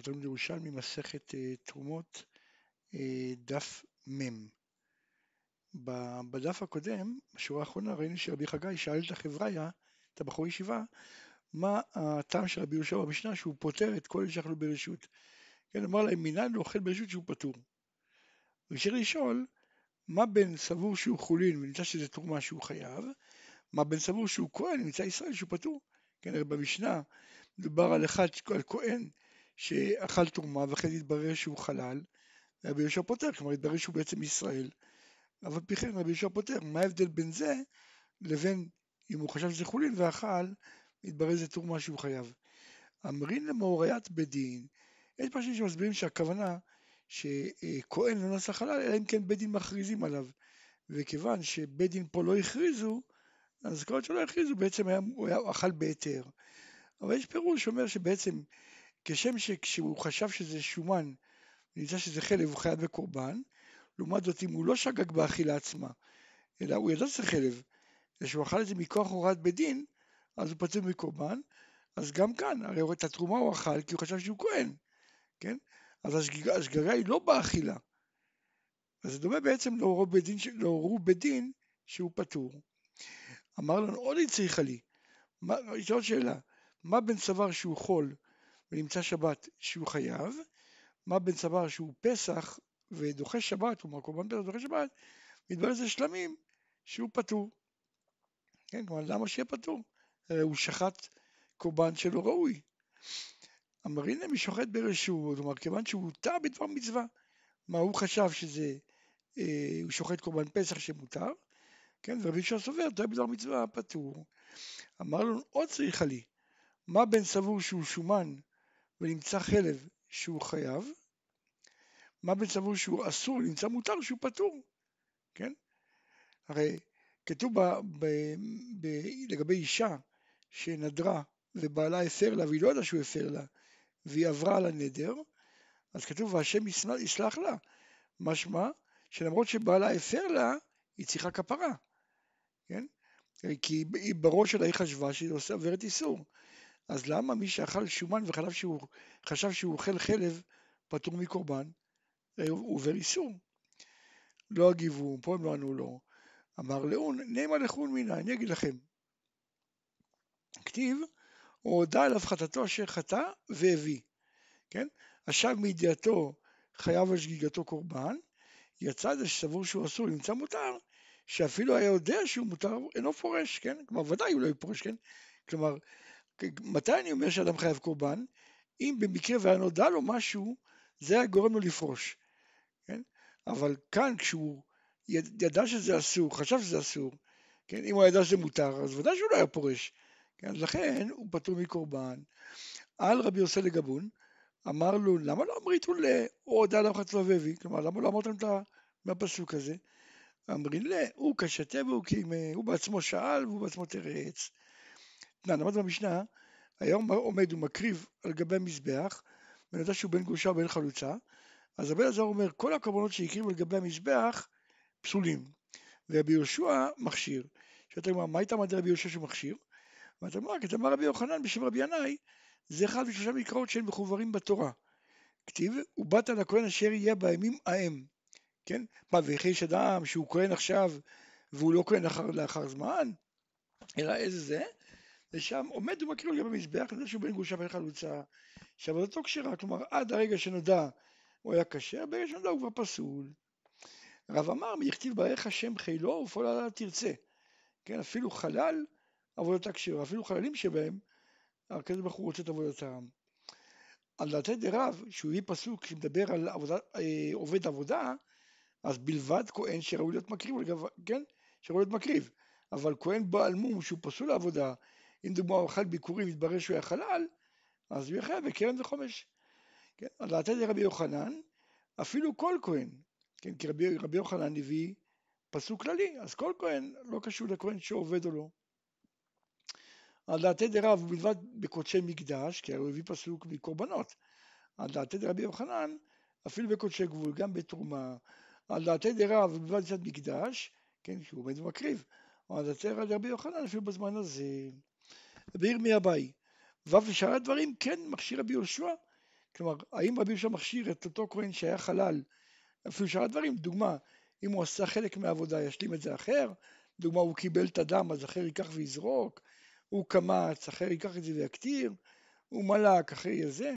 אנחנו תלמיד ירושלמי, מסכת אה, תרומות, אה, דף מ'. בדף הקודם, בשורה האחרונה, ראינו שרבי חגי שאל את החבריה, את הבחור ישיבה, מה הטעם של רבי יהושע במשנה שהוא פוטר את כל שאכלו ברשות. כן, אמר להם, מנין אוכל ברשות שהוא פטור. ושאר לשאול, מה בין סבור שהוא חולין ונמצא שזה תרומה שהוא חייב, מה בין סבור שהוא כהן ונמצא ישראל שהוא פטור. כן, הרי במשנה מדובר על אחד, על כהן שאכל תרומה ואחרי זה התברר שהוא חלל, רבי יהושע פותר, כלומר התברר שהוא בעצם ישראל, אבל פי כן רבי יהושע פותר, מה ההבדל בין זה לבין אם הוא חשב שזה חולין ואכל, התברר שזה תרומה שהוא חייב. אמרין למאוריית בית דין, יש פרשים שמסבירים שהכוונה שכהן לא נשא חלל, אלא אם כן בית דין מכריזים עליו. וכיוון שבית דין פה לא הכריזו, אז כל עוד שלא הכריזו בעצם היה, הוא היה אכל בהיתר. אבל יש פירוש שאומר שבעצם כשם שכשהוא חשב שזה שומן, נמצא שזה חלב, הוא חייב בקורבן, לעומת זאת אם הוא לא שגג באכילה עצמה, אלא הוא ידע שזה חלב, אלא שהוא אכל את זה מכוח הוראת בית דין, אז הוא פצוע מקורבן, אז גם כאן, הרי את התרומה הוא אכל כי הוא חשב שהוא כהן, כן? אז השגגה, השגגה היא לא באכילה. אז זה דומה בעצם להורו בית דין, להורו בית דין שהוא פטור. אמר לנו עוד הצריכה לי, יש עוד שאלה, מה בין סבר שהוא חול ונמצא שבת שהוא חייב, מה בין סבר שהוא פסח ודוחה שבת, כלומר קורבן פסח ודוחה שבת, מתברר שזה שלמים שהוא פטור. כן, כלומר למה שיהיה פטור? הרי הוא שחט קורבן שלא ראוי. אמר הנה מי שוחט ברשות, כלומר כיוון שהוא טעה בדבר מצווה, מה הוא חשב שזה, אה, הוא שוחט קורבן פסח שמותר, כן, ורבי ישוע סובר, טועה בדבר מצווה פטור. אמר לנו עוד צריכה לי, מה בין סבור שהוא שומן ונמצא חלב שהוא חייב, מה סבור שהוא אסור ונמצא מותר שהוא פטור, כן? הרי כתוב ב, ב, ב, לגבי אישה שנדרה ובעלה הפר לה והיא לא ידעה שהוא הפר לה והיא עברה על הנדר, אז כתוב והשם יסלח לה, משמע שלמרות שבעלה הפר לה, היא צריכה כפרה, כן? כי היא בראש שלה היא חשבה שהיא עוברת איסור. אז למה מי שאכל שומן וחלב שהוא חשב שהוא אוכל חלב פטור מקורבן, הוא עובר איסור. לא הגיבו, פה הם לא ענו לו. אמר לאון, נעמה לכון מינה, אני אגיד לכם. כתיב, הוא הודה על הפחתתו אשר חטא והביא, כן? עכשיו מידיעתו חייב על שגיגתו קורבן, יצא זה שסבור שהוא אסור, נמצא מותר, שאפילו היה יודע שהוא מותר, אינו פורש, כן? כלומר, ודאי הוא לא יפורש, כן? כלומר, מתי אני אומר שאדם חייב קורבן? אם במקרה והיה נודע לו משהו, זה היה גורם לו לפרוש, כן? אבל כאן כשהוא ידע שזה אסור, חשב שזה אסור, כן? אם הוא ידע שזה מותר, אז ודאי שהוא לא היה פורש, כן? אז לכן הוא פטור מקורבן. על רבי יוסי לגבון, אמר לו, למה לא אמריתו לאו הודה עליו חצלו והביא? כלומר, למה לא אמרתם את מהפסוק הזה? אמרין לה, הוא קשתה והוא קימה, הוא בעצמו שאל והוא בעצמו תרץ. למד במשנה, היום עומד ומקריב על גבי המזבח, ונדע שהוא בן גרושה ובן חלוצה, אז רבי אלעזר אומר, כל הקורבנות שהקריבו על גבי המזבח פסולים, ורבי יהושע מכשיר. שאתה אומר, מה הייתה מדי רבי יהושע שמכשיר? ואתה אומר, כי אמר רבי יוחנן בשם רבי ינאי, זה אחד משלושה מקראות שהם מחוברים בתורה. כתיב, ובאת לכהן אשר יהיה בימים ההם. כן? מה, וכי יש אדם שהוא כהן עכשיו והוא לא כהן לאחר, לאחר זמן? אלא איזה זה? ושם עומד ומקריב גם במזבח, זה שהוא בן גרושה בן חלוצה, שעבודתו כשרה, כלומר עד הרגע שנודע הוא היה כשר, ברגע שנודע הוא כבר פסול. רב אמר, יכתיב ברך השם חילו ופעולה תרצה. כן, אפילו חלל עבודתה כשרה, אפילו חללים שבהם, הקדוש ברוך הוא רוצה את עבודתם. על דעתי דרב, שהוא יהיה פסוק שמדבר על עבודה, אה, עובד עבודה, אז בלבד כהן שראוי להיות מקריב, כן? שראוי להיות מקריב. אבל כהן בעל מום שהוא פסול לעבודה, אם דוגמה הוא אכל ביקורים והתברר שהוא היה חלל, אז הוא יחייב בקרן וחומש. כן? על דעתי רבי יוחנן, אפילו כל כהן, כן? כי רבי, רבי יוחנן הביא פסוק כללי, אז כל כהן לא קשור לכהן שעובד או לא. על דעתי דרב בלבד בקודשי מקדש, כי הוא הביא פסוק מקורבנות. על דעתי דרבי יוחנן, אפילו בקודשי גבול, גם בתרומה. על דעתי דרב בלבד בצד מקדש, כן, שהוא עומד ומקריב. על דעתי רבי יוחנן אפילו בזמן הזה. בעיר מי הבאי. ו' ושאר הדברים כן מכשיר רבי יהושע, כלומר, האם רבי יהושע מכשיר את אותו כהן שהיה חלל, אפילו שאר הדברים, דוגמה, אם הוא עשה חלק מהעבודה, ישלים את זה אחר, דוגמה, הוא קיבל את הדם, אז אחר ייקח ויזרוק, הוא קמץ, אחר ייקח את זה ויקטיר, הוא מלאק, אחר יהיה זה,